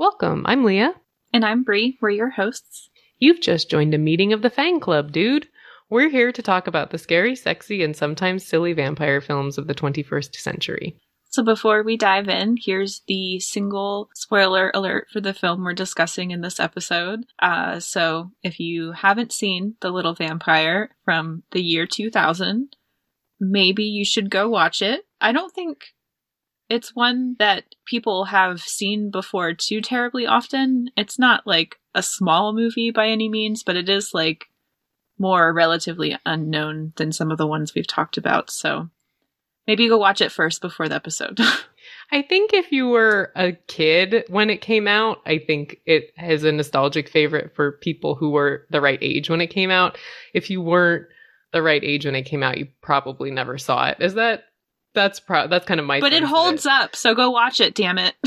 Welcome. I'm Leah. And I'm Bree. We're your hosts. You've just joined a meeting of the Fang Club, dude. We're here to talk about the scary, sexy, and sometimes silly vampire films of the 21st century. So before we dive in, here's the single spoiler alert for the film we're discussing in this episode. Uh, so if you haven't seen The Little Vampire from the year 2000, maybe you should go watch it. I don't think it's one that people have seen before too terribly often. It's not like a small movie by any means, but it is like more relatively unknown than some of the ones we've talked about. So maybe go watch it first before the episode. I think if you were a kid when it came out, I think it has a nostalgic favorite for people who were the right age when it came out. If you weren't the right age when it came out, you probably never saw it. Is that that's pro- that's kind of my But it holds up, so go watch it, damn it.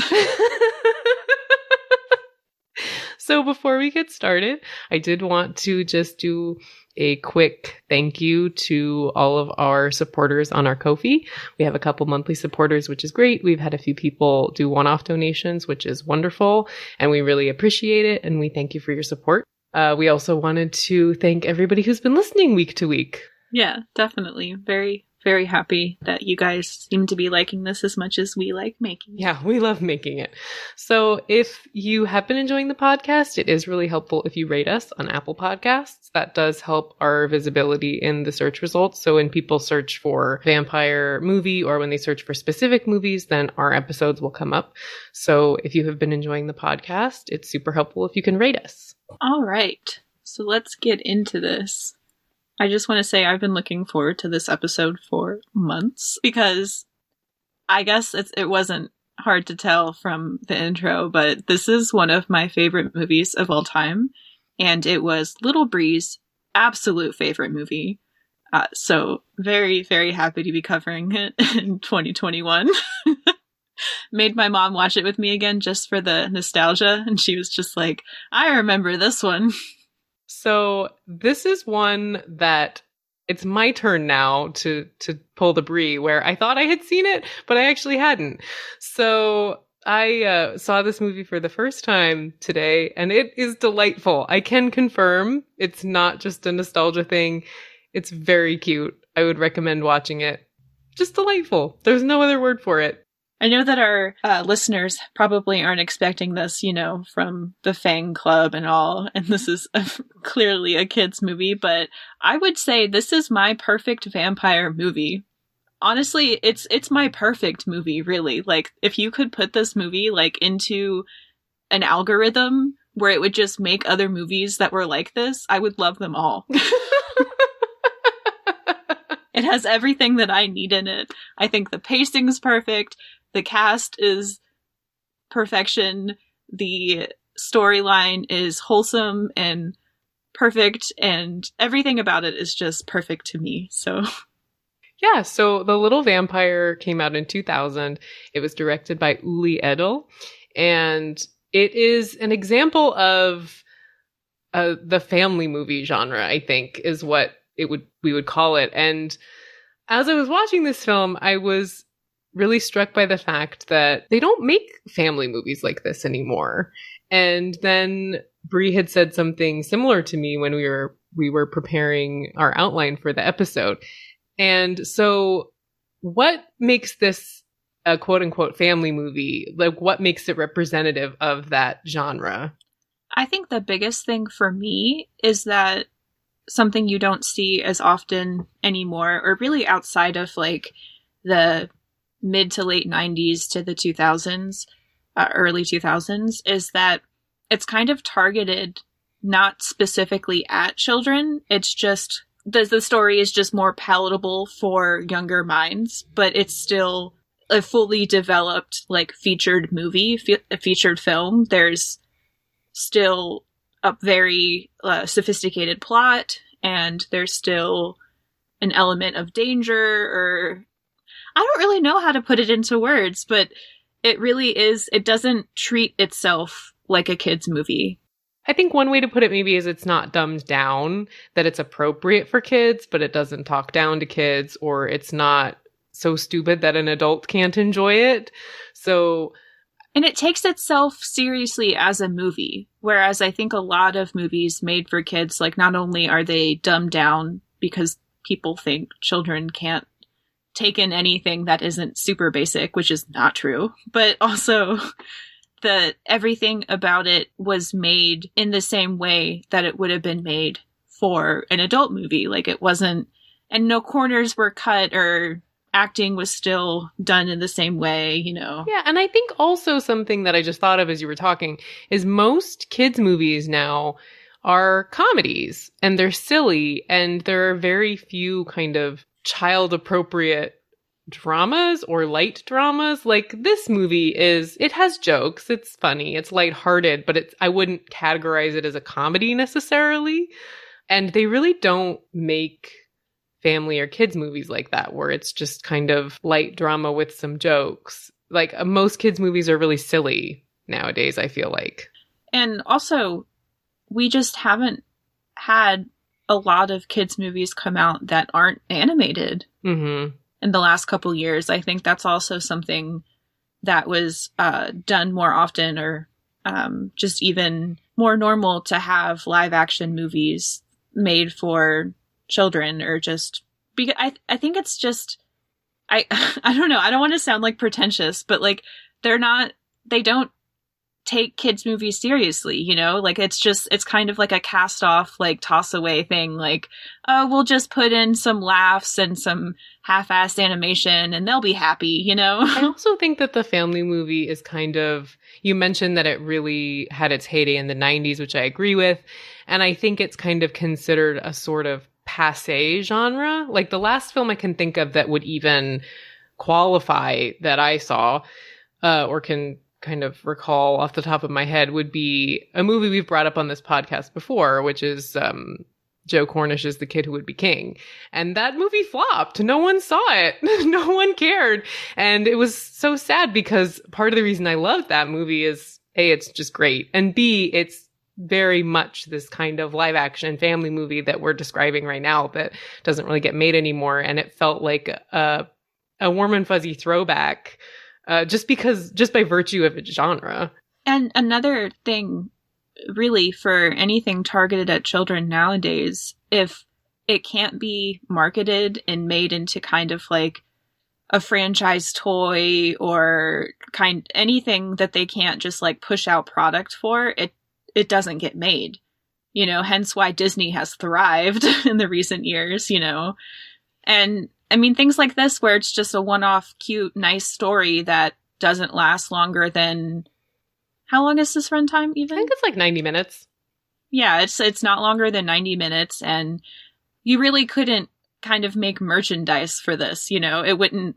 so before we get started, I did want to just do a quick thank you to all of our supporters on our Ko-fi. We have a couple monthly supporters, which is great. We've had a few people do one-off donations, which is wonderful, and we really appreciate it. And we thank you for your support. Uh, we also wanted to thank everybody who's been listening week to week. yeah, definitely. Very, very happy that you guys seem to be liking this as much as we like making it. Yeah, we love making it. So if you have been enjoying the podcast, it is really helpful if you rate us on Apple Podcasts. That does help our visibility in the search results. So when people search for vampire movie or when they search for specific movies, then our episodes will come up. So if you have been enjoying the podcast, it's super helpful if you can rate us. All right. So let's get into this. I just want to say I've been looking forward to this episode for months because I guess it wasn't hard to tell from the intro, but this is one of my favorite movies of all time. And it was Little Bree's absolute favorite movie. Uh, so very, very happy to be covering it in 2021. Made my mom watch it with me again just for the nostalgia. And she was just like, I remember this one. So this is one that it's my turn now to to pull the Brie where I thought I had seen it, but I actually hadn't. So I uh, saw this movie for the first time today, and it is delightful. I can confirm it's not just a nostalgia thing. It's very cute. I would recommend watching it. Just delightful. There's no other word for it. I know that our uh, listeners probably aren't expecting this, you know, from the Fang Club and all, and this is a, clearly a kids' movie, but I would say this is my perfect vampire movie. Honestly, it's it's my perfect movie, really. Like, if you could put this movie like into an algorithm where it would just make other movies that were like this, I would love them all. it has everything that I need in it. I think the pacing's perfect. The cast is perfection. The storyline is wholesome and perfect, and everything about it is just perfect to me. So, Yeah, so The Little Vampire came out in 2000. It was directed by Uli Edel, and it is an example of uh, the family movie genre, I think, is what it would we would call it. And as I was watching this film, I was really struck by the fact that they don't make family movies like this anymore. And then Brie had said something similar to me when we were we were preparing our outline for the episode. And so what makes this a quote unquote family movie? Like what makes it representative of that genre? I think the biggest thing for me is that something you don't see as often anymore, or really outside of like the mid to late 90s to the 2000s, uh, early 2000s, is that it's kind of targeted not specifically at children. It's just the, the story is just more palatable for younger minds, but it's still a fully developed, like featured movie, fe- a featured film. There's still a very uh, sophisticated plot, and there's still an element of danger, or I don't really know how to put it into words, but it really is, it doesn't treat itself like a kid's movie. I think one way to put it maybe is it's not dumbed down, that it's appropriate for kids, but it doesn't talk down to kids, or it's not so stupid that an adult can't enjoy it. So And it takes itself seriously as a movie. Whereas I think a lot of movies made for kids, like, not only are they dumbed down because people think children can't take in anything that isn't super basic, which is not true, but also that everything about it was made in the same way that it would have been made for an adult movie. Like it wasn't, and no corners were cut or acting was still done in the same way, you know. Yeah, and I think also something that I just thought of as you were talking is most kids movies now are comedies and they're silly and there are very few kind of child appropriate dramas or light dramas. Like this movie is it has jokes, it's funny, it's lighthearted, but it's I wouldn't categorize it as a comedy necessarily. And they really don't make family or kids movies like that where it's just kind of light drama with some jokes. Like uh, most kids movies are really silly nowadays, I feel like. And also we just haven't had a lot of kids movies come out that aren't animated Mhm. in the last couple years. I think that's also something that was uh, done more often or um, just even more normal to have live action movies made for children or just because I I think it's just I I don't know I don't want to sound like pretentious but like they're not they don't take kids movies seriously you know like it's just it's kind of like a cast off like toss away thing like oh we'll just put in some laughs and some half-assed animation and they'll be happy you know I also think that the family movie is kind of, you mentioned that it really had its heyday in the 90s, which I agree with. And I think it's kind of considered a sort of passe genre. Like the last film I can think of that would even qualify that I saw, uh, or can kind of recall off the top of my head would be a movie we've brought up on this podcast before, which is, um, Joe Cornish is the kid who would be king. And that movie flopped. No one saw it. no one cared. And it was so sad because part of the reason I loved that movie is A, it's just great. And B, it's very much this kind of live action family movie that we're describing right now that doesn't really get made anymore. And it felt like a, a warm and fuzzy throwback, uh, just because, just by virtue of its genre. And another thing, really, for anything targeted at children nowadays, if it can't be marketed and made into kind of like a franchise toy or kind anything that they can't just like push out product for, it it doesn't get made. You know, hence why Disney has thrived in the recent years, you know. And I mean things like this where it's just a one-off cute nice story that doesn't last longer than how long is this runtime even? I think it's like 90 minutes. yeah, it's it's not longer than 90 minutes and you really couldn't kind of make merchandise for this, you know. It wouldn't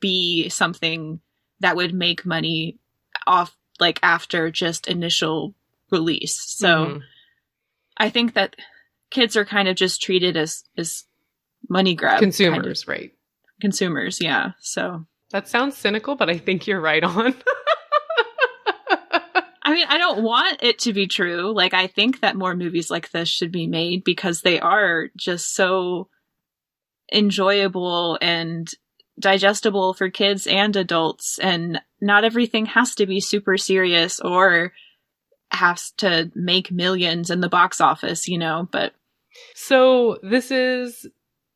be something that would make money off like after just initial release. So Mhm. I think that kids are kind of just treated as as money grab kind of consumers, right? consumers, yeah. So That sounds cynical, but I think you're right on. I mean, I don't want it to be true. Like, I think that more movies like this should be made because they are just so enjoyable and digestible for kids and adults. And not everything has to be super serious or has to make millions in the box office, you know, but so this is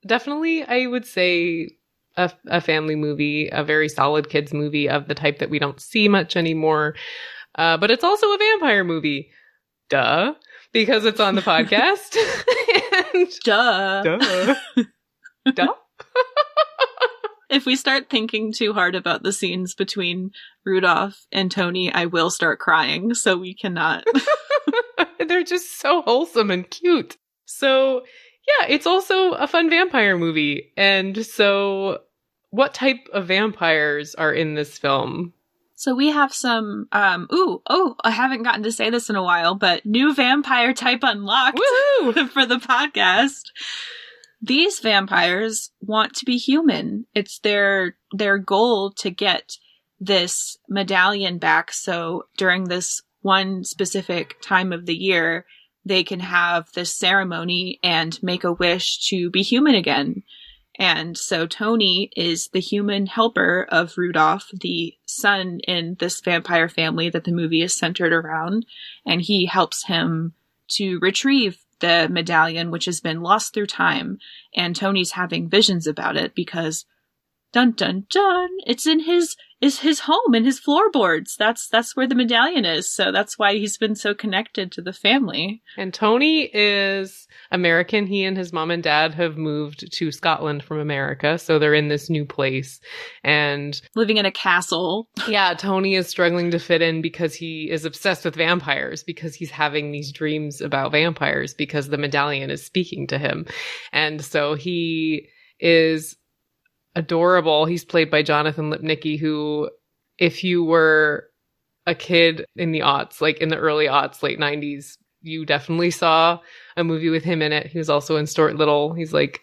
definitely, I would say, a, a family movie, a very solid kids movie of the type that we don't see much anymore. Uh, but it's also a vampire movie. Duh. Because it's on the podcast. and duh. duh. duh. If we start thinking too hard about the scenes between Rudolph and Tony, I will start crying, so we cannot. They're just so wholesome and cute. So, yeah, it's also a fun vampire movie. And so, what type of vampires are in this film? So we have some um ooh, oh, I haven't gotten to say this in a while, but new vampire type unlocked for the podcast. These vampires want to be human. It's their their goal to get this medallion back so during this one specific time of the year they can have this ceremony and make a wish to be human again. And so Tony is the human helper of Rudolph, the son in this vampire family that the movie is centered around. And he helps him to retrieve the medallion, which has been lost through time. And Tony's having visions about it because dun dun dun, it's in his is his home and his floorboards. That's that's where the medallion is. So that's why he's been so connected to the family. And Tony is American. He and his mom and dad have moved to Scotland from America, so they're in this new place and living in a castle. Yeah, Tony is struggling to fit in because he is obsessed with vampires because he's having these dreams about vampires because the medallion is speaking to him. And so he is adorable. He's played by Jonathan Lipnicki, who, if you were a kid in the aughts, like in the early aughts, late 90s, you definitely saw a movie with him in it. He was also in Stuart Little. He's like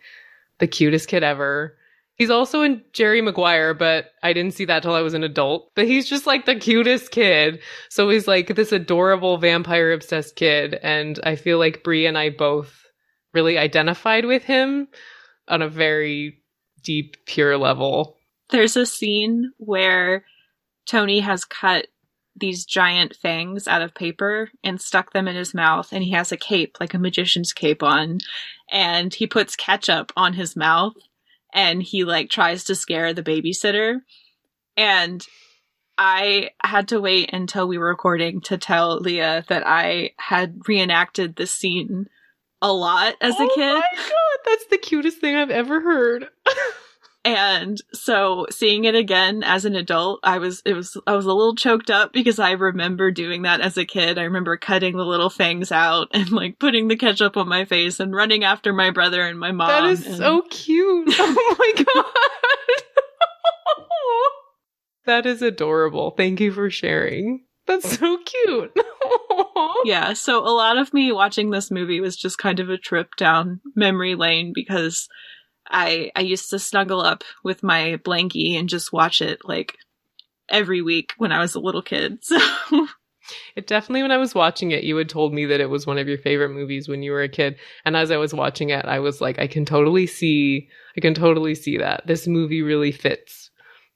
the cutest kid ever. He's also in Jerry Maguire, but I didn't see that till I was an adult. But he's just like the cutest kid. So he's like this adorable vampire obsessed kid. And I feel like Brie and I both really identified with him on a very deep, pure level. There's a scene where Tony has cut these giant fangs out of paper and stuck them in his mouth, and he has a cape, like a magician's cape on, and he puts ketchup on his mouth, and he like tries to scare the babysitter. And I had to wait until we were recording to tell Leah that I had reenacted this scene a lot as oh a kid. Oh my god, that's the cutest thing I've ever heard. and so seeing it again as an adult, I was it was I was a little choked up because I remember doing that as a kid. I remember cutting the little fangs out and like putting the ketchup on my face and running after my brother and my mom. that is and- so cute. Oh my god. that is adorable. Thank you for sharing. That's so cute. yeah, so a lot of me watching this movie was just kind of a trip down memory lane because I I used to snuggle up with my blankie and just watch it like every week when I was a little kid. So It definitely, when I was watching it, you had told me that it was one of your favorite movies when you were a kid. And as I was watching it, I was like, I can totally see, I can totally see that. This movie really fits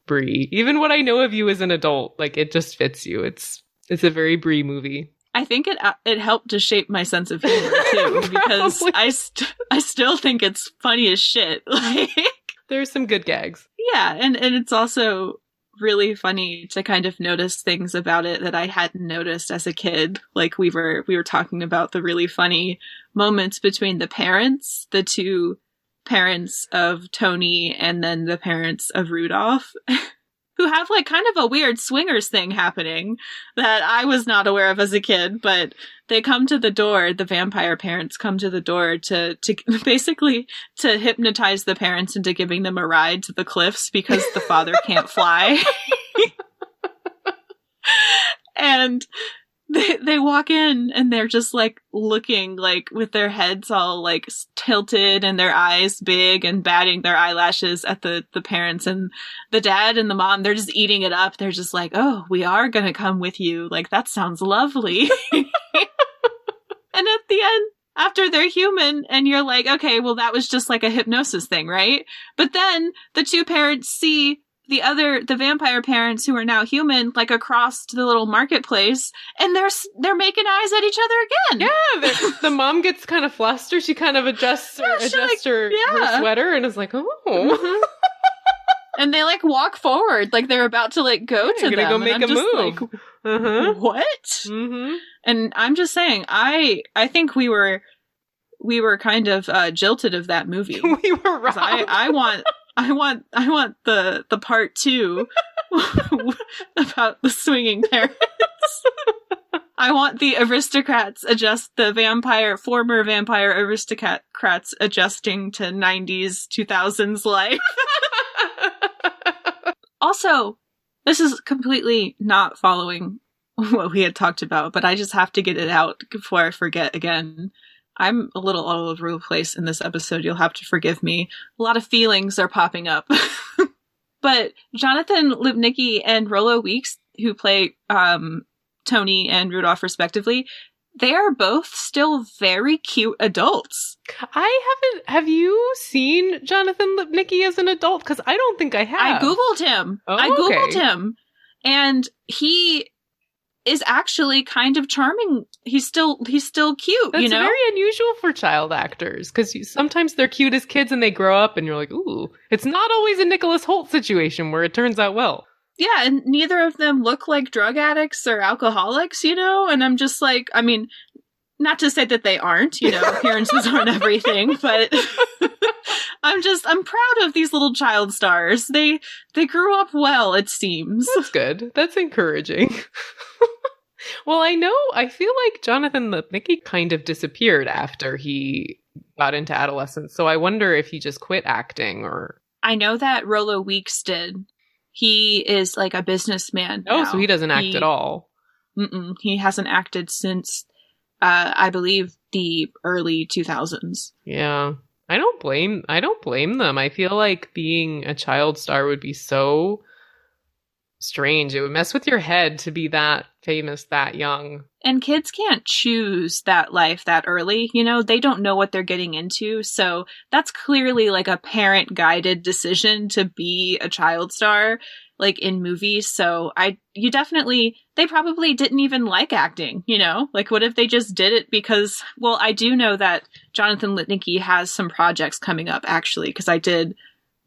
Brie. Even what I know of you as an adult, like it just fits you. It's, it's a very Brie movie. I think it uh, it helped to shape my sense of humor too because I st- I still think it's funny as shit. Like There's some good gags. yeah, and and it's also really funny to kind of notice things about it that I hadn't noticed as a kid. Like we were we were talking about the really funny moments between the parents, the two parents of Tony and then the parents of Rudolph. Who have like kind of a weird swingers thing happening that I was not aware of as a kid, but they come to the door, the vampire parents come to the door to, to basically to hypnotize the parents into giving them a ride to the cliffs because the father can't fly. and they, they walk in and they're just like looking like with their heads all like tilted and their eyes big and batting their eyelashes at the, the parents and the dad and the mom. They're just eating it up. They're just like, Oh, we are going to come with you. Like that sounds lovely. and at the end, after they're human and you're like, okay, well, that was just like a hypnosis thing, right? But then the two parents see the other, the vampire parents who are now human, like across to the little marketplace and they're, they're making eyes at each other again. Yeah, the, mom gets kind of flustered. She kind of adjusts, her, Yeah, adjusts like- her, her sweater and is like, oh. Mhm. and they like walk forward, like they're about to like go to You're gonna them. go and make I'm a just move. like, Uh-huh. what? Mm-hmm. And I'm just saying, I, I think we were, we were kind of uh, jilted of that movie. we were wrong. I, I want I want I want the the part two about the swinging parents. I want the aristocrats adjust the vampire former vampire aristocrats adjusting to 90s 2000s life. Also, this is completely not following what we had talked about, but I just have to get it out before I forget again. I'm a little all over the place in this episode. You'll have to forgive me. A lot of feelings are popping up. but Jonathan Lipnicki and Rollo Weeks, who play um, Tony and Rudolph respectively, they are both still very cute adults. I haven't. Have you seen Jonathan Lipnicki as an adult? Because I don't think I have. I googled him. Oh, I googled okay. him, and he is actually kind of charming. He's still he's still cute. That's you know, very unusual for child actors because sometimes they're cute as kids and they grow up and you're like, ooh. It's not always a Nicholas Hoult situation where it turns out well. yeah, and neither of them look like drug addicts or alcoholics. You know, and I'm just like, I mean. Not to say that they aren't, you know, appearances aren't everything, but I'm just I'm proud of these little child stars. They they grew up well, it seems. That's good. That's encouraging. well, I know, I feel like Jonathan the Lipnicki kind of disappeared after he got into adolescence. So I wonder if he just quit acting or. I know that Rollo Weeks did. He is like a businessman. Oh, now. so he doesn't act He- at all. Mm-mm, he hasn't acted since, uh, I believe, the early 2000s. Yeah. I don't blame I don't blame them. I feel like being a child star would be so strange. It would mess with your head to be that famous that young. And kids can't choose that life that early. You know, they don't know what they're getting into. So that's clearly like a parent guided decision to be a child star, like in movies. So I, you definitely, they probably didn't even like acting, you know? Like what if they just did it because, well, I do know that Jonathan Lipnicki has some projects coming up actually, because I did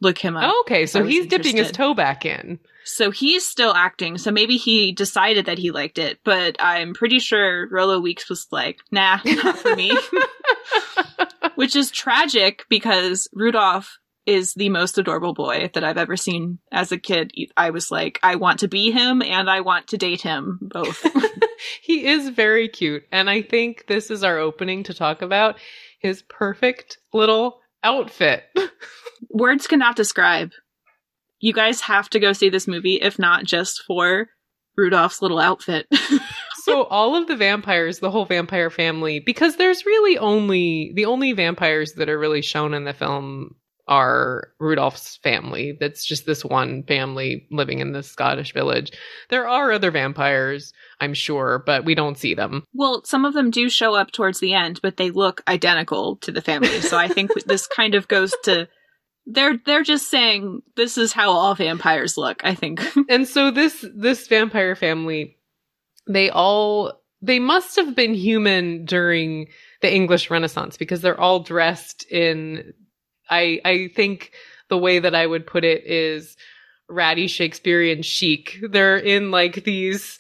look him up. Oh, okay, so he's dipping his toe back in. So he's still acting, so maybe he decided that he liked it, but I'm pretty sure Rollo Weeks was like, nah, not for me. Which is tragic because Rudolph is the most adorable boy that I've ever seen as a kid. I was like, I want to be him and I want to date him both. he is very cute. And I think this is our opening to talk about his perfect little outfit. Words cannot describe. You guys have to go see this movie, if not just for Rudolph's little outfit. so all of the vampires, the whole vampire family, because there's really only the only vampires that are really shown in the film are Rudolph's family. That's just this one family living in this Scottish village. There are other vampires, I'm sure, but we don't see them. Well, some of them do show up towards the end, but they look identical to the family. So I think this kind of goes to they're they're just saying this is how all vampires look, I think. and so this this vampire family they all they must have been human during the english renaissance because they're all dressed in i i think the way that i would put it is ratty shakespearean chic they're in like these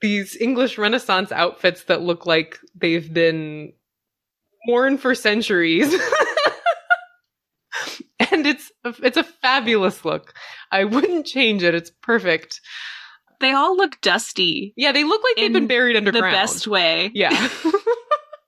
these english renaissance outfits that look like they've been worn for centuries and it's it's a fabulous look i wouldn't change it it's perfect they all look dusty yeah, they look like they've been buried underground. the best way. Yeah.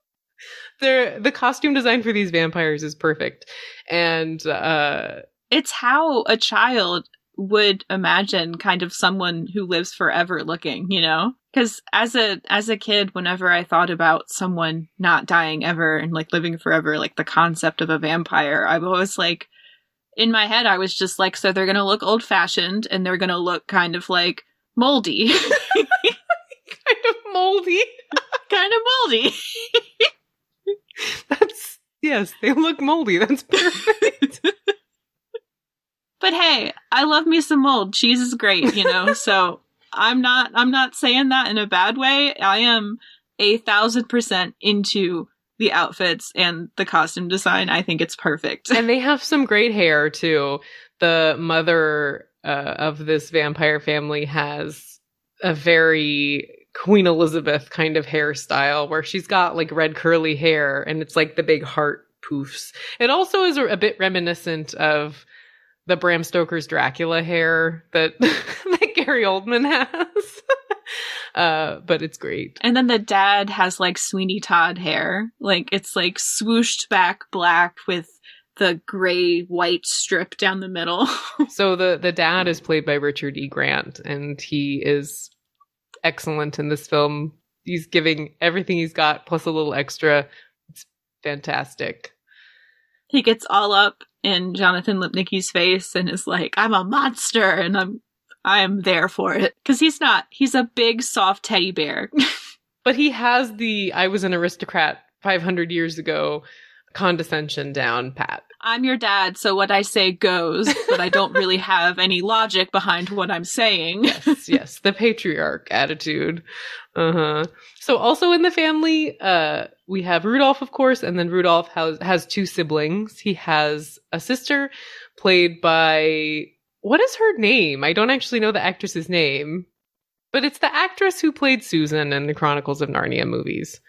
They're, the costume design for these vampires is perfect. And uh It's how a child would imagine kind of someone who lives forever looking, you know? Cuz as a as a kid whenever I thought about someone not dying ever and like living forever, like the concept of a vampire, I was always like in my head I was just like so they're going to look old-fashioned and they're going to look kind of like moldy. kind of moldy. kind of moldy. That's yes, they look moldy. That's perfect. But hey, I love me some mold. Cheese is great, you know. so I'm not I'm not saying that in a bad way. I am a thousand percent into the outfits and the costume design. I think it's perfect. and they have some great hair too. The mother uh, of this vampire family has a very Queen Elizabeth kind of hairstyle where she's got like red curly hair and it's like the big heart poofs. It also is a bit reminiscent of the Bram Stoker's Dracula hair that that Gary Oldman has. uh, but it's great. And then the dad has like Sweeney Todd hair. Like it's like swooshed back black with the gray white strip down the middle. So the the dad is played by Richard E. Grant, and he is excellent in this film. He's giving everything he's got plus a little extra. It's fantastic. he gets all up in Jonathan Lipnicki's face and is like, "I'm a monster," and I'm I'm there for it because he's not. He's a big soft teddy bear. but he has the I was an aristocrat 500 years ago condescension down pat. I'm your dad, so what I say goes, but I don't really have any logic behind what I'm saying. yes, yes, the patriarch attitude. Uh-huh. So also in the family, uh we have Rudolph of course, and then Rudolph has has two siblings. He has a sister played by what is her name? I don't actually know the actress's name. But it's the actress who played Susan in the Chronicles of Narnia movies.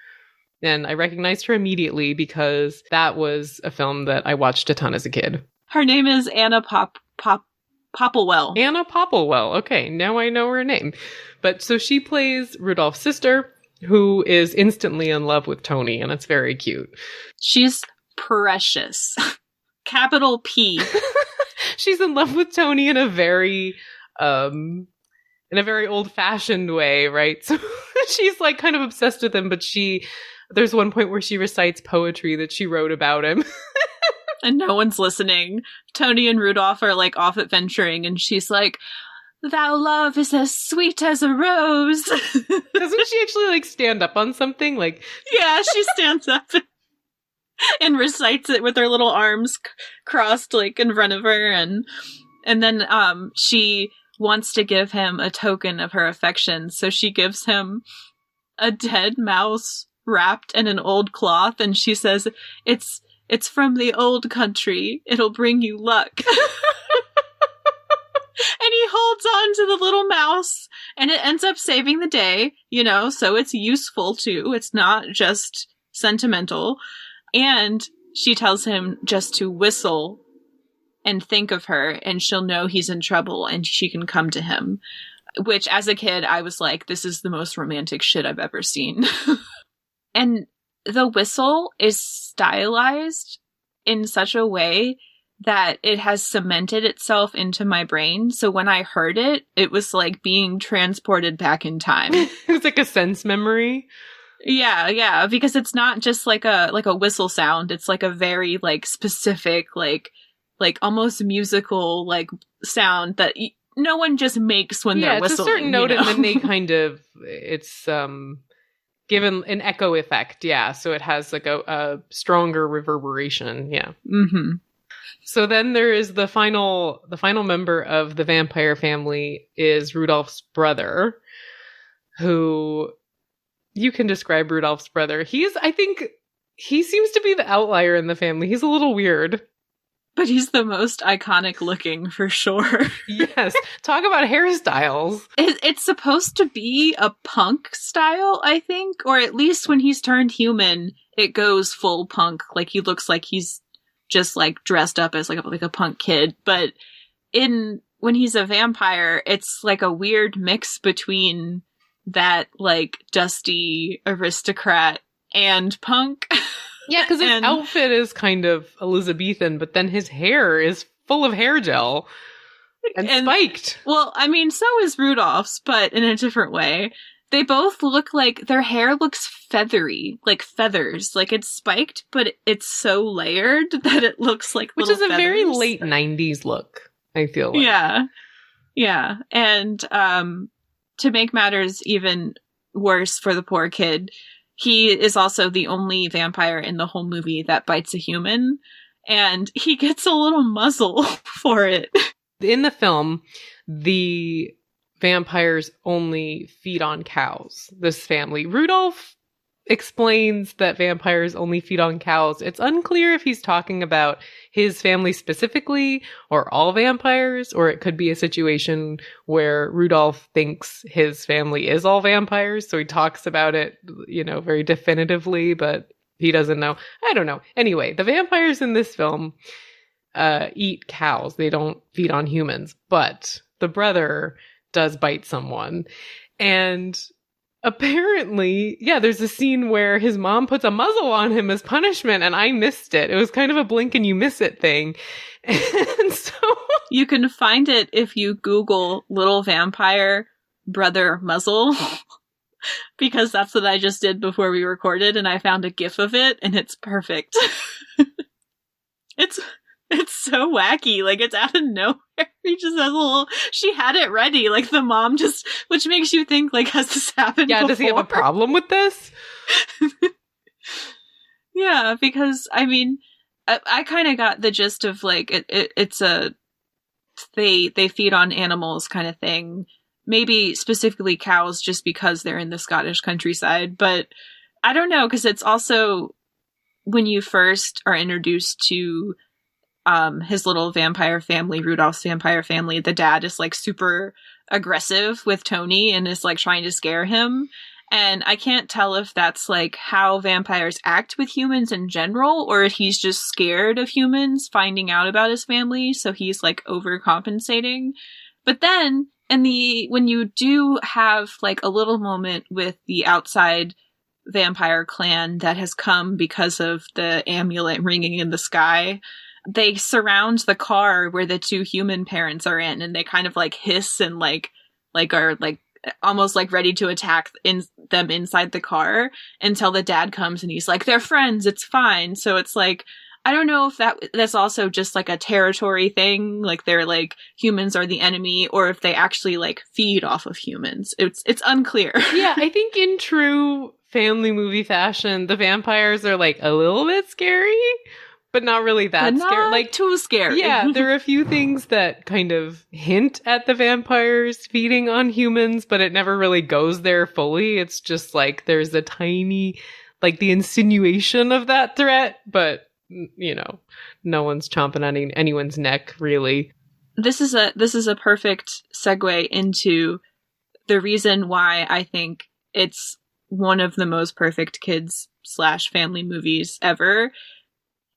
And I recognized her immediately because that was a film that I watched a ton as a kid. Her name is Anna Pop Pop Popplewell. Anna Popplewell. Okay, now I know her name. But so she plays Rudolph's sister, who is instantly in love with Tony, and it's very cute. She's precious. Capital P. She's in love with Tony in a very um in a very old fashioned way, right? So she's like kind of obsessed with him, but she there's one point where she recites poetry that she wrote about him. and no one's listening. Tony and Rudolph are like off adventuring, and she's like, Thou love is as sweet as a rose. Doesn't she actually like stand up on something? Like, yeah, she stands up and recites it with her little arms c- crossed like in front of her, and and then um she wants to give him a token of her affection, so she gives him a dead mouse wrapped in an old cloth, and she says, "It's it's from the old country. It'll bring you luck." and he holds on to the little mouse and it ends up saving the day, you know, so it's useful too. It's not just sentimental. And she tells him just to whistle and think of her and she'll know he's in trouble and she can come to him. Which as a kid, I was like, this is the most romantic shit I've ever seen. and the whistle is stylized in such a way that it has cemented itself into my brain. So when I heard it, it was like being transported back in time. it was like a sense memory. Yeah, yeah, because it's not just like a like a whistle sound. It's like a very like specific like like almost musical like sound that y- no one just makes when yeah, they're it's whistling. a certain note, know? and then they kind of it's um given an echo effect. Yeah, so it has like a, a stronger reverberation. Yeah. mm-hmm. So then there is the final the final member of the vampire family is Rudolph's brother, who you can describe Rudolph's brother. He's I think he seems to be the outlier in the family. He's a little weird. But he's the most iconic looking for sure. Yes. Talk about hairstyles. It, it's supposed to be a punk style, I think, or at least when he's turned human, it goes full punk. Like he looks like he's just like dressed up as like a, like a punk kid. But in when he's a vampire, it's like a weird mix between that like dusty aristocrat and punk. Yeah, because his And- outfit is kind of Elizabethan, but then his hair is full of hair gel and, And- spiked. Well, I mean, so is Rudolph's, but in a different way. They both look like their hair looks feathery, like feathers. Like it's spiked, but it's so layered that it looks like Which is a very late 90s look, I feel like. Yeah. Yeah. And um to make matters even worse for the poor kid, he is also the only vampire in the whole movie that bites a human and he gets a little muzzle for it. In the film, the vampires only feed on cows, this family. Rudolph explains that vampires only feed on cows. It's unclear if he's talking about his family specifically or all vampires, or it could be a situation where Rudolph thinks his family is all vampires. So he talks about it, you know, very definitively, but he doesn't know. I don't know. Anyway, the vampires in this film uh, eat cows. They don't feed on humans, but the brother does bite someone. And apparently, yeah, there's a scene where his mom puts a muzzle on him as punishment, and I missed it. It was kind of a blink and you miss it thing. And so, You can find it if you Google little vampire brother muzzle. because that's what I just did before we recorded and I found a gif of it and it's perfect. it's It's so wacky. Like it's out of nowhere. He just has a little. She had it ready. Like the mom just, which makes you think like has this happened? Yeah, does he have a problem with this? Yeah, because I mean, I, I kind of got the gist of like it, it. It's a they they feed on animals kind of thing. Maybe specifically cows, just because they're in the Scottish countryside. But I don't know because it's also when you first are introduced to um his little vampire family, Rudolph's vampire family. The dad is like super aggressive with Tony and is like trying to scare him. And I can't tell if that's like how vampires act with humans in general, or if he's just scared of humans finding out about his family, so he's like overcompensating. But then, in the, when you do have like a little moment with the outside vampire clan that has come because of the amulet ringing in the sky, they surround the car where the two human parents are in, and they kind of like hiss and like, like are like almost like ready to attack in them inside the car until the dad comes and he's like they're friends it's fine. So it's like i don't know if that that's also just like a territory thing like they're like humans are the enemy or if they actually like feed off of humans. It's it's unclear. Yeah, I think in true family movie fashion, the vampires are like a little bit scary, but not really that scary. Like too scary Yeah, there are a few things that kind of hint at the vampires feeding on humans, but it never really goes there fully. It's just like there's a tiny, like the insinuation of that threat, but you know, no one's chomping on anyone's neck really. this is a this is a perfect segue into the reason why I think it's one of the most perfect kids slash family movies ever.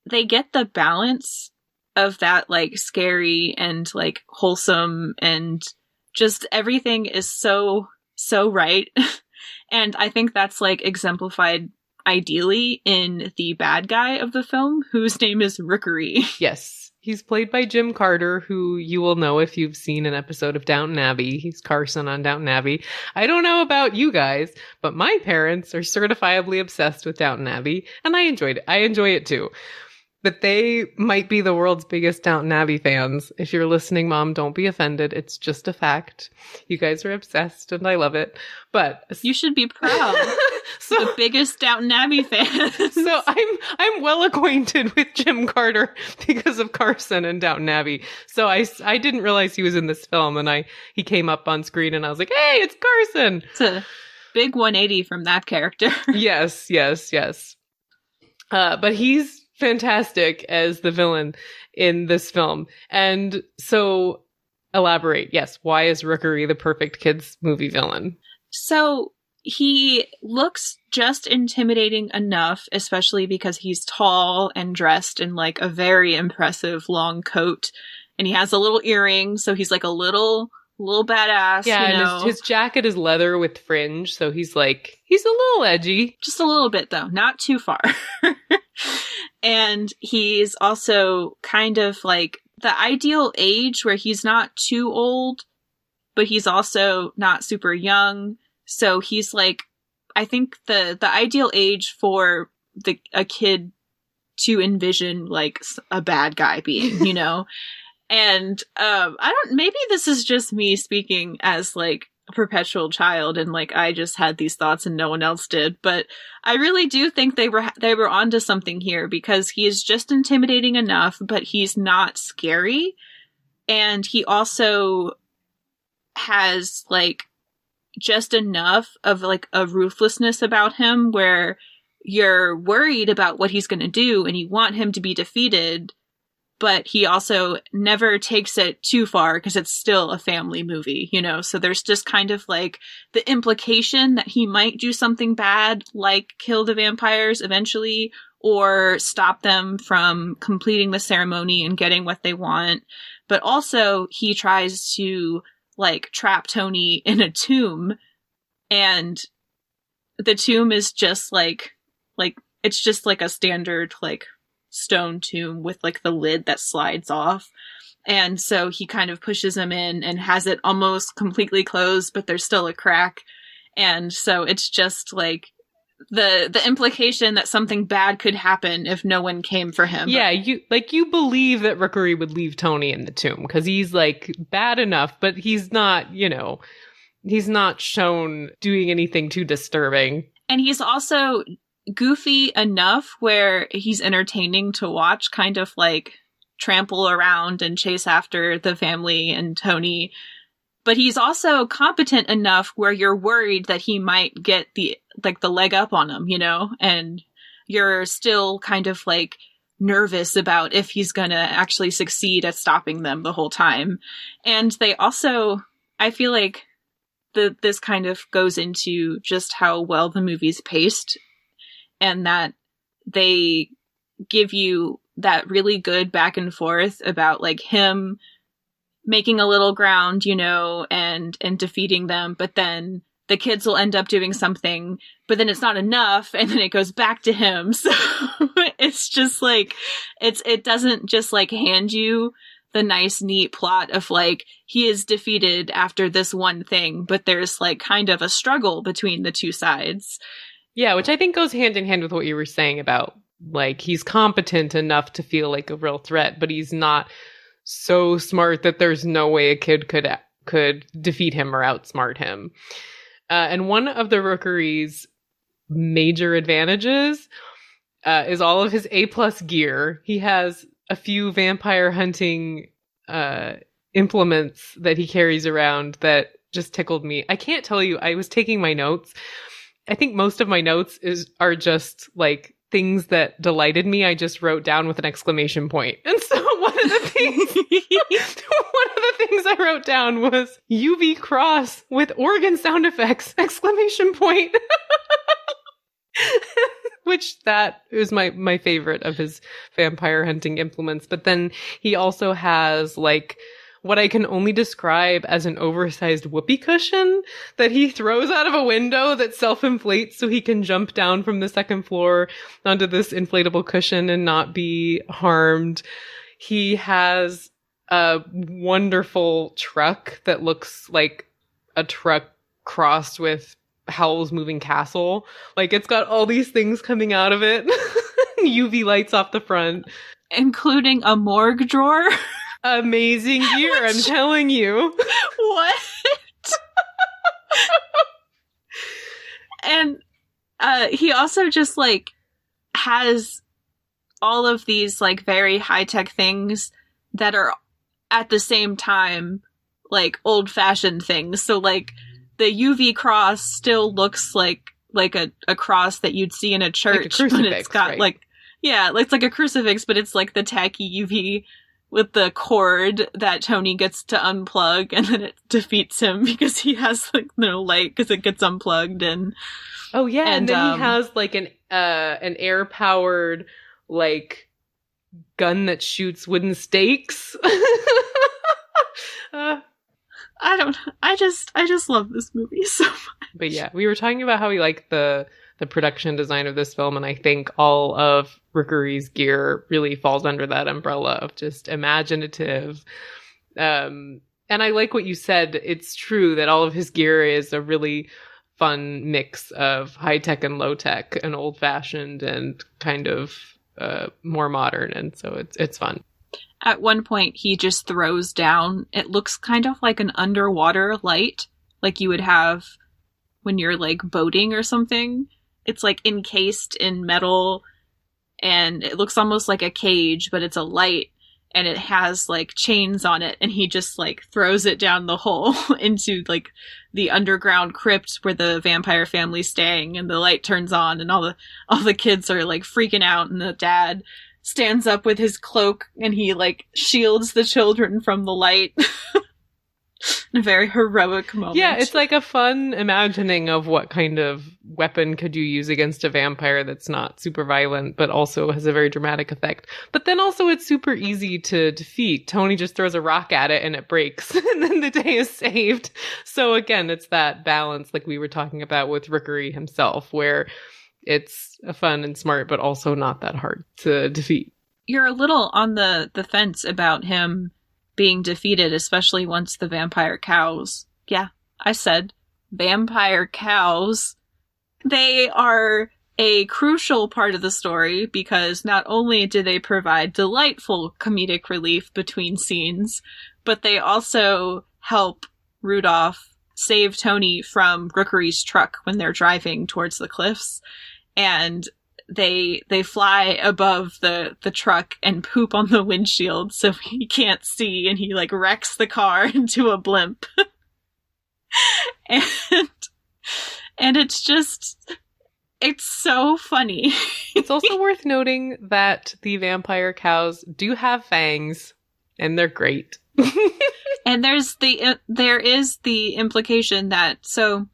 They get the balance of that like scary and like wholesome and just everything is so so right. and I think that's like exemplified ideally in the bad guy of the film whose name is Rookery. Yes. He's played by Jim Carter, who you will know if you've seen an episode of Downton Abbey. He's Carson on Downton Abbey. I don't know about you guys, but my parents are certifiably obsessed with Downton Abbey, and I enjoyed it. I enjoy it too. But they might be the world's biggest Downton Abbey fans. If you're listening, mom, don't be offended. It's just a fact. You guys are obsessed, and I love it. But You should be proud. so the biggest Downton Abbey fan. so I'm I'm well acquainted with Jim Carter because of Carson and Downton Abbey. So I I didn't realize he was in this film, and I he came up on screen, and I was like, hey, it's Carson. it's a big 180 from that character. yes, yes, yes. Uh, but he's fantastic as the villain in this film, and so elaborate. Yes, why is Rookery the perfect kids movie villain? So he looks just intimidating enough, especially because he's tall and dressed in like a very impressive long coat, and he has a little earring, so he's like a little little badass. Yeah, you and know? his, his jacket is leather with fringe, so he's like he's a little edgy. just a little bit though, not too far. and he's also kind of like the ideal age where he's not too old, but he's also not super young. So he's like, I think the the ideal age for the a kid to envision like a bad guy being, you know. and um, I don't. Maybe this is just me speaking as like a perpetual child, and like I just had these thoughts and no one else did. But I really do think they were they were onto something here because he is just intimidating enough, but he's not scary, and he also has like just enough of like a ruthlessness about him where you're worried about what he's going to do and you want him to be defeated but he also never takes it too far because it's still a family movie, you know? So there's just kind of like the implication that he might do something bad, like kill the vampires eventually, or stop them from completing the ceremony and getting what they want. But also, he tries to like trap Tony in a tomb, and the tomb is just like, like, it's just like a standard, like, stone tomb with like the lid that slides off. And so he kind of pushes him in and has it almost completely closed, but there's still a crack. And so it's just like the the implication that something bad could happen if no one came for him. Yeah, you like you believe that Rookery would leave Tony in the tomb because he's like bad enough, but he's not, you know, he's not shown doing anything too disturbing. And he's also goofy enough where he's entertaining to watch, kind of like trample around and chase after the family and Tony. But he's also competent enough where you're worried that he might get the like the leg up on him, you know, and you're still kind of like nervous about if he's gonna actually succeed at stopping them the whole time. And they also, I feel like the this kind of goes into just how well the movie's paced and that they give you that really good back and forth about like him making a little ground, you know, and and defeating them, but then the kids will end up doing something, but then it's not enough, and then it goes back to him. So it's just like it's it doesn't just like hand you the nice, neat plot of like he is defeated after this one thing, but there's like kind of a struggle between the two sides. Yeah, which I think goes hand in hand with what you were saying about like he's competent enough to feel like a real threat, but he's not so smart that there's no way a kid could could defeat him or outsmart him. Uh, and one of the Rookery's major advantages uh, is all of his A plus gear. He has a few vampire hunting uh, implements that he carries around that just tickled me. I can't tell you. I was taking my notes. I think most of my notes is are just like things that delighted me, I just wrote down with an exclamation point. And so one of the things, one of the things I wrote down was UV cross with organ sound effects, exclamation point. Which that is my, my favorite of his vampire hunting implements. But then he also has like, what I can only describe as an oversized whoopee cushion that he throws out of a window that self inflates so he can jump down from the second floor onto this inflatable cushion and not be harmed. He has a wonderful truck that looks like a truck crossed with Howl's Moving Castle. Like it's got all these things coming out of it. UV lights off the front. Including a morgue drawer. amazing gear, I'm telling you. What? and uh he also just like has all of these like very high-tech things that are at the same time like old-fashioned things. So like the UV cross still looks like like a, a cross that you'd see in a church, like a but it's got right? like yeah, it's like a crucifix, but it's like the tacky UV with the cord that Tony gets to unplug and then it defeats him because he has like no light because it gets unplugged and oh yeah and, and, then um, he has like an uh an air powered like gun that shoots wooden stakes uh, I don't I just I just love this movie so much. but yeah we were talking about how we like the the production design of this film and i think all of Rookery's gear really falls under that umbrella of just imaginative. Um and i like what you said. It's true that all of his gear is a really fun mix of high tech and low tech and old fashioned and kind of uh, more modern and so it's it's fun. At one point he just throws down. It looks kind of like an underwater light like you would have when you're like boating or something. It's like encased in metal and it looks almost like a cage, but it's a light and it has like chains on it and he just like throws it down the hole into like the underground crypt where the vampire family's staying and the light turns on and all the all the kids are like freaking out and the dad stands up with his cloak and he like shields the children from the light. a very heroic moment. Yeah, it's like a fun imagining of what kind of weapon could you use against a vampire that's not super violent, but also has a very dramatic effect. But then also it's super easy to defeat. Tony just throws a rock at it and it breaks, and then the day is saved. So again, it's that balance like we were talking about with Rookery himself, where it's fun and smart, but also not that hard to defeat. you're a little on the the fence about him being defeated, especially once the vampire cows. Yeah, I said vampire cows they are a crucial part of the story because not only do they provide delightful comedic relief between scenes, but they also help Rudolph save Tony from Rookery's truck when they're driving towards the cliffs. And they they fly above the the truck and poop on the windshield so he can't see and he like wrecks the car into a blimp. and and it's just it's so funny. it's also worth noting that the vampire cows do have fangs and they're great. and there's the uh, there is the implication that so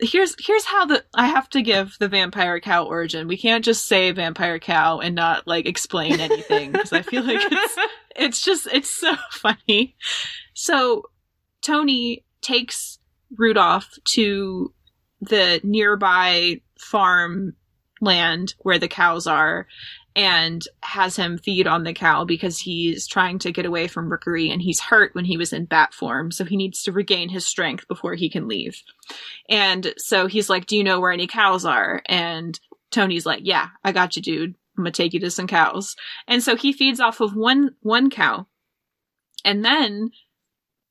here's here's how the I have to give the vampire cow origin. We can't just say vampire cow and not like explain anything because I feel like it's it's just it's so funny. So Tony takes Rudolph to the nearby farm land where the cows are and has him feed on the cow because he's trying to get away from Rookery and he's hurt when he was in bat form, so he needs to regain his strength before he can leave. And so he's like, Do you know where any cows are? And Tony's like, Yeah, I got you, dude. I'm gonna take you to some cows. And so he feeds off of one one cow. And then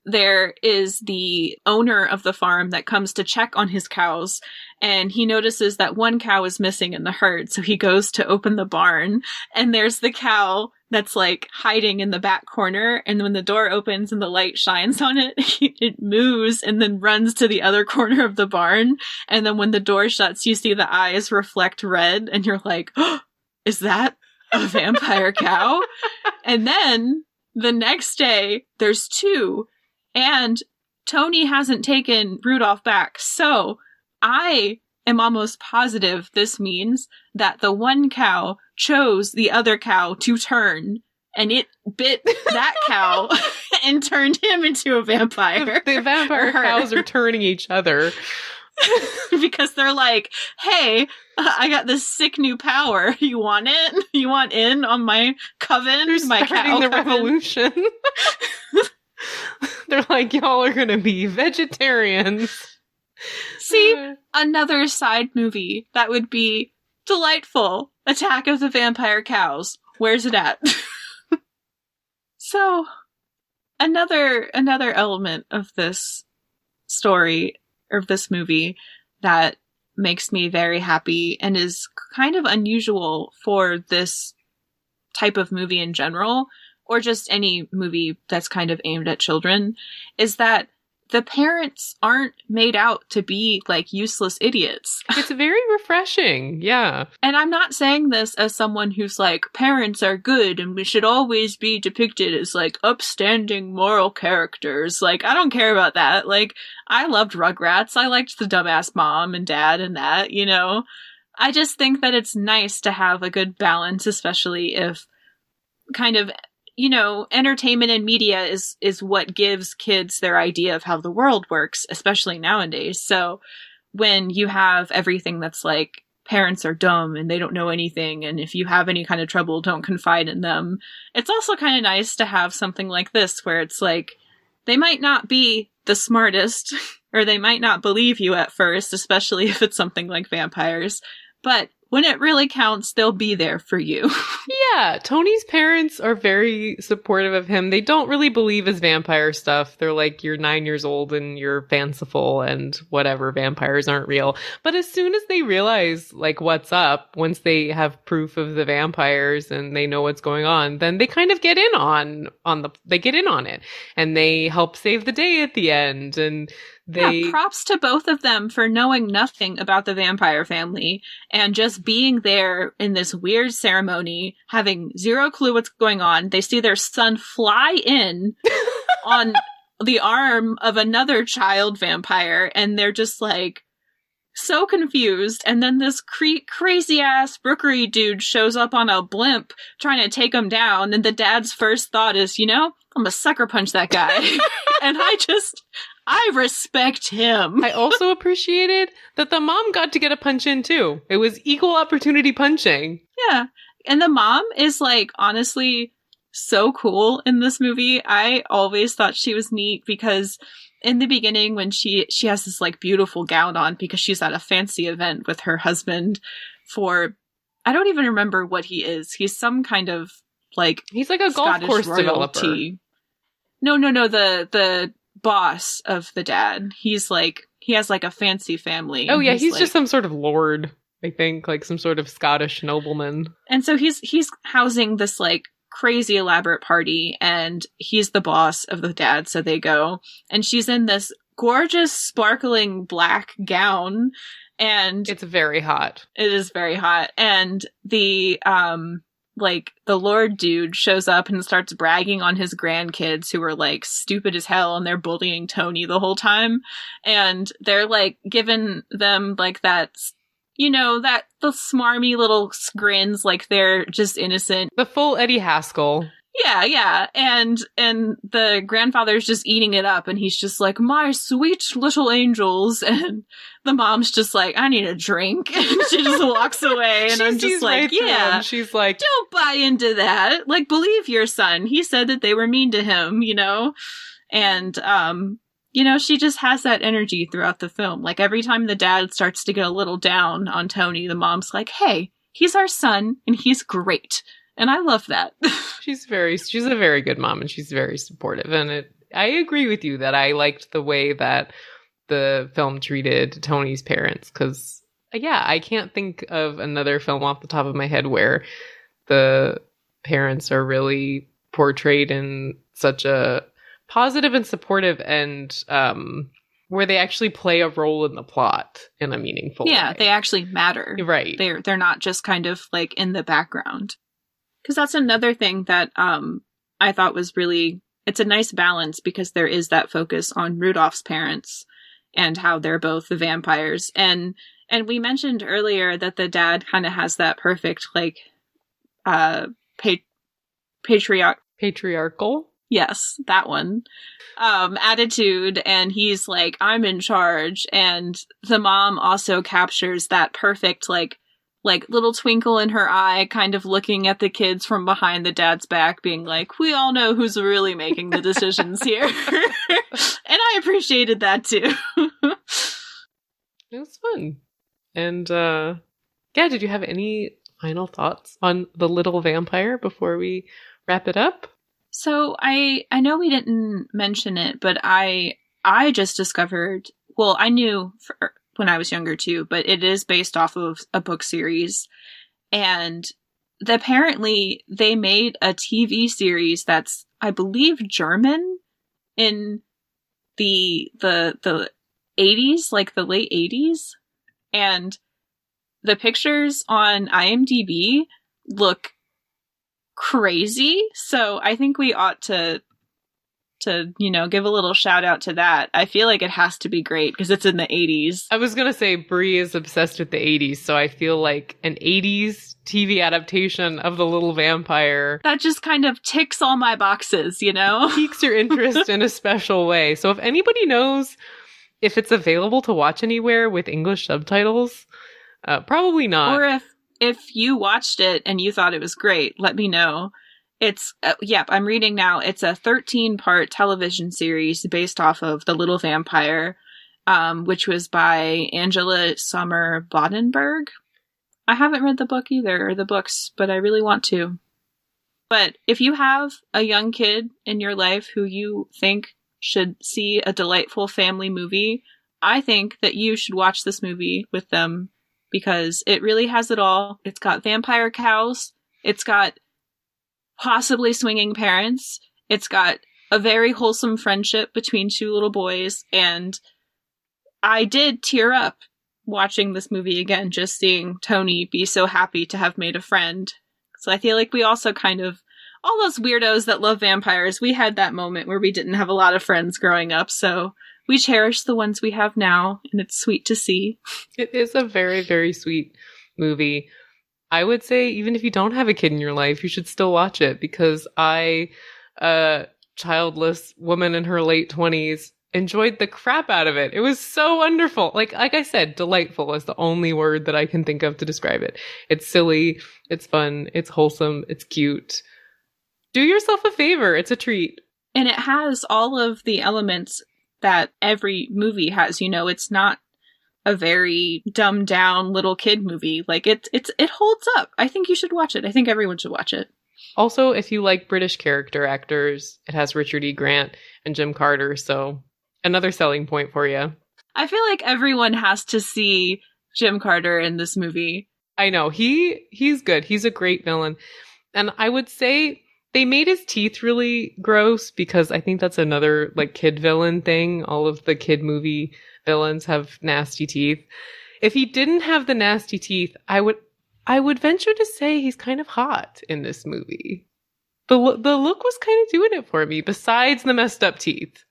there is the owner of the farm that comes to check on his cows and he notices that one cow is missing in the herd so he goes to open the barn and there's the cow that's like hiding in the back corner and when the door opens and the light shines on it it moves and then runs to the other corner of the barn and then when the door shuts you see the eyes reflect red and you're like oh, is that a vampire cow? And then the next day there's two and Tony hasn't taken Rudolph back. So I am almost positive this means that the one cow chose the other cow to turn and it bit that cow and turned him into a vampire. The vampire cows are turning each other. because they're like, hey, uh, I got this sick new power. You want it? You want in on my coven? They're my starting the coven? revolution. They're like, y'all are gonna be vegetarians. See, uh. another side movie that would be delightful. Attack of the Vampire Cows. Where's it at? so, another another element of this story or of this movie that makes me very happy and is kind of unusual for this type of movie in general or just any movie that's kind of aimed at children, is that the parents aren't made out to be like useless idiots. It's very refreshing. Yeah. And I'm not saying this as someone who's like, parents are good and we should always be depicted as like upstanding moral characters. Like, I don't care about that. Like, I loved Rugrats. I liked the dumbass mom and dad and that, you know? I just think that it's nice to have a good balance, especially if kind of you know, entertainment and media is is what gives kids their idea of how the world works, especially nowadays. So when you have everything that's like parents are dumb and they don't know anything and if you have any kind of trouble don't confide in them. It's also kind of nice to have something like this where it's like they might not be the smartest or they might not believe you at first, especially if it's something like vampires, but when it really counts, they'll be there for you. yeah, Tony's parents are very supportive of him. They don't really believe his vampire stuff. They're like, you're nine years old and you're fanciful and whatever, vampires aren't real. But as soon as they realize, like, what's up, once they have proof of the vampires and they know what's going on, then they kind of get in on, on the, they get in on it and they help save the day at the end. And they yeah, props to both of them for knowing nothing about the vampire family and just being there in this weird ceremony, having zero clue what's going on. They see their son fly in on the arm of another child vampire and they're just like so confused. And then this cre- crazy ass Rookery dude shows up on a blimp trying to take him down. And the dad's first thought is, you know, I'm gonna sucker punch that guy. and I just, I respect him. I also appreciated that the mom got to get a punch in too. It was equal opportunity punching. Yeah. And the mom is like honestly so cool in this movie. I always thought she was neat because in the beginning when she she has this like beautiful gown on because she's at a fancy event with her husband for I don't even remember what he is. He's some kind of like He's like a golf Scottish course developer. No, no, no. The the boss of the dad. He's like he has like a fancy family. Oh yeah, he's, like- just some sort of lord, I think, like some sort of Scottish nobleman. and so he's he's housing this like crazy elaborate party, and he's the boss of the dad. So they go, and she's in this gorgeous sparkling black gown, and It's very hot. It is very hot. And the um like the Lord dude shows up and starts bragging on his grandkids who are like stupid as hell and they're bullying Tony the whole time. And they're like giving them like that you know, that the smarmy little grins like they're just innocent. The full Eddie Haskell. Yeah, yeah. And and the grandfather's just eating it up and he's just like, My sweet little angels and the mom's just like, I need a drink. And she just walks away and I'm just like, right Yeah. She's like, Don't buy into that. Like believe your son. He said that they were mean to him, you know? And um you know, she just has that energy throughout the film. Like every time the dad starts to get a little down on Tony, the mom's like, Hey, he's our son and he's great. And I love that. she's very, she's a very good mom, and she's very supportive. And it, I agree with you that I liked the way that the film treated Tony's parents because, yeah, I can't think of another film off the top of my head where the parents are really portrayed in such a positive and supportive and um where they actually play a role in the plot in a meaningful yeah, way. they actually matter. right. They're they're not just kind of like in the background. Cuz that's another thing that um I thought was really it's a nice balance because there is that focus on Rudolph's parents and how they're both the vampires and and we mentioned earlier that the dad kind of has that perfect like uh pa- patriarch Patriarchal. Yes, that one. Um, attitude, and he's like, I'm in charge. And the mom also captures that perfect, like, like little twinkle in her eye, kind of looking at the kids from behind the dad's back, being like, we all know who's really making the decisions here. and I appreciated that too. It was fun. And uh yeah, did you have any final thoughts on the little vampire before we wrap it up? So I I know we didn't mention it, but I I just discovered. Well, I knew for, when I was younger too, but it is based off of a book series, and the, apparently they made a TV series that's I believe German in the the the eighties, like the late eighties, and the pictures on IMDb look crazy. So I think we ought to to, you know, give a little shout out to that. I feel like it has to be great because it's in the 80s. I was gonna say Brie is obsessed with the 80s, so I feel like an 80s TV adaptation of The Little Vampire That just kind of ticks all my boxes, you know? piques your interest in a special way. So if anybody knows if it's available to watch anywhere with English subtitles, uh, probably not. or if if you watched it and you thought it was great, let me know. It's uh, yep, I'm reading now. It's a 13 part television series based off of The Little Vampire, um, which was by Angela Sommer Bodenburg. I haven't read the book either, or the books, but I really want to. But if you have a young kid in your life who you think should see a delightful family movie, I think that you should watch this movie with them because it really has it all. It's got vampire cows. It's got possibly swinging parents. It's got a very wholesome friendship between two little boys. And I did tear up watching this movie again, just seeing Tony be so happy to have made a friend. So I feel like we also kind of, all those weirdos that love vampires, we had that moment where we didn't have a lot of friends growing up. So we cherish the ones we have now, and it's sweet to see. It is a very, very sweet movie. I would say, even if you don't have a kid in your life, you should still watch it because I, a childless woman in her late 20s, enjoyed the crap out of it. It was so wonderful. Like, like I said, delightful is the only word that I can think of to describe it. It's silly, it's fun, it's wholesome, it's cute. Do yourself a favor. It's a treat. And it has all of the elements that every movie has. You know, it's not a very dumbed down little kid movie. Like it's it's it holds up. I think you should watch it. I think everyone should watch it. Also, if you like British character actors, it has Richard E. Grant and Jim Carter, so another selling point for you. I feel like everyone has to see Jim Carter in this movie. I know he he's good. He's a great villain, and I would say they made his teeth really gross because I think that's another like kid villain thing. All of the kid movie villains have nasty teeth. If he didn't have the nasty teeth, I would I would venture to say he's kind of hot in this movie. The the look was kind of doing it for me besides the messed up teeth.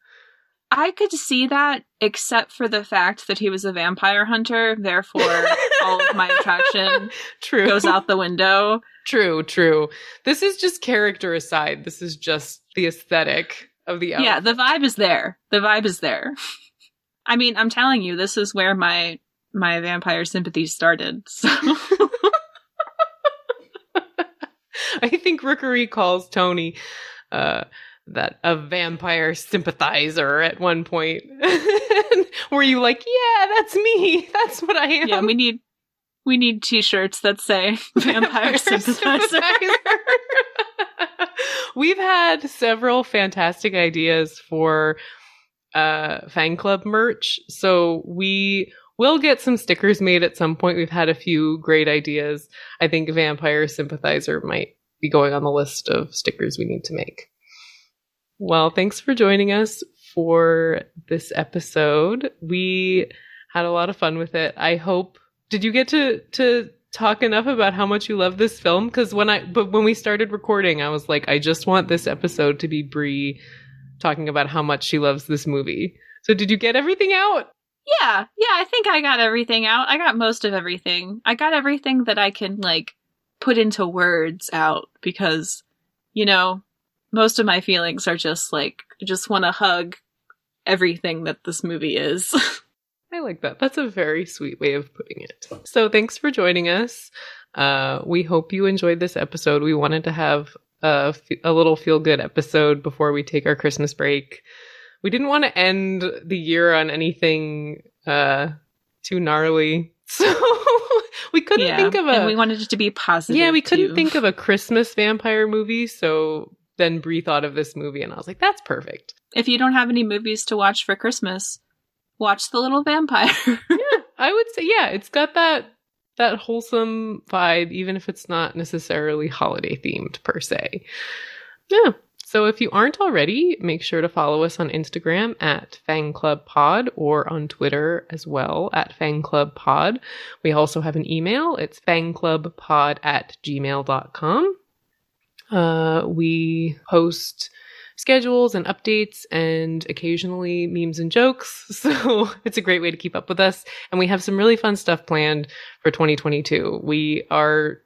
I could see that, except for the fact that he was a vampire hunter. Therefore, all of my attraction true goes out the window. True, true. This is just character aside. This is just the aesthetic of the outfit. Yeah, the vibe is there. The vibe is there. I mean, I'm telling you, this is where my my vampire sympathies started. So I think Rookery calls Tony uh, that a vampire sympathizer at one point. Were you like, yeah, that's me. That's what I am. yeah, we need we need t-shirts that say vampire sympathizer. We've had several fantastic ideas for uh fan club merch. So we will get some stickers made at some point. We've had a few great ideas. I think vampire sympathizer might be going on the list of stickers we need to make. Well, thanks for joining us for this episode. We had a lot of fun with it. I hope did you get to to talk enough about how much you love this film cuz when I but when we started recording I was like I just want this episode to be Brie talking about how much she loves this movie. So did you get everything out? Yeah, yeah, I think I got everything out. I got most of everything. I got everything that I can like put into words out because you know, most of my feelings are just like I just want to hug everything that this movie is. I like that. That's a very sweet way of putting it. So thanks for joining us. Uh, we hope you enjoyed this episode. We wanted to have a, a little feel good episode before we take our Christmas break. We didn't want to end the year on anything uh, too gnarly. So we couldn't yeah, think of a. and we wanted it to be positive. yeah, we couldn't think of a Christmas vampire movie. So then Brie thought of this movie, and I was like, that's perfect. If you don't have any movies to watch for Christmas, watch The Little Vampire. yeah, I would say yeah, it's got that that wholesome vibe, even if it's not necessarily holiday themed per se. Yeah. So if you aren't already, make sure to follow us on Instagram at FangClubPod or on Twitter as well at FangClubPod. We also have an email. It's fangclubpod at gmail.com. Uh, we post schedules and updates and occasionally memes and jokes. So it's a great way to keep up with us. And we have some really fun stuff planned for 2022. We are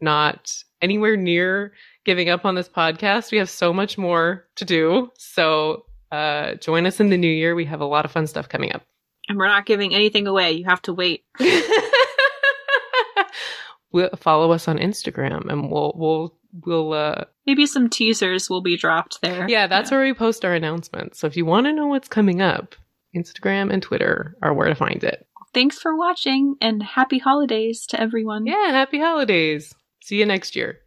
not anywhere near giving up on this podcast. We have so much more to do. So uh, join us in the new year. We have a lot of fun stuff coming up. and we're not giving anything away. You have to wait. we'll follow us on Instagram and we'll we'll we'll uh Maybe some teasers will be dropped there. yeah, that's where we post our announcements. So if you want to know what's coming up, Instagram and Twitter are where to find it. Thanks for watching and happy holidays to everyone. Yeah, happy holidays. See you next year.